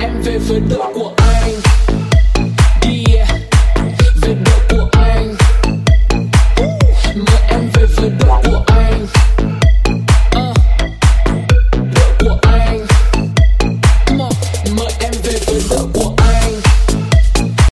em về với đội của anh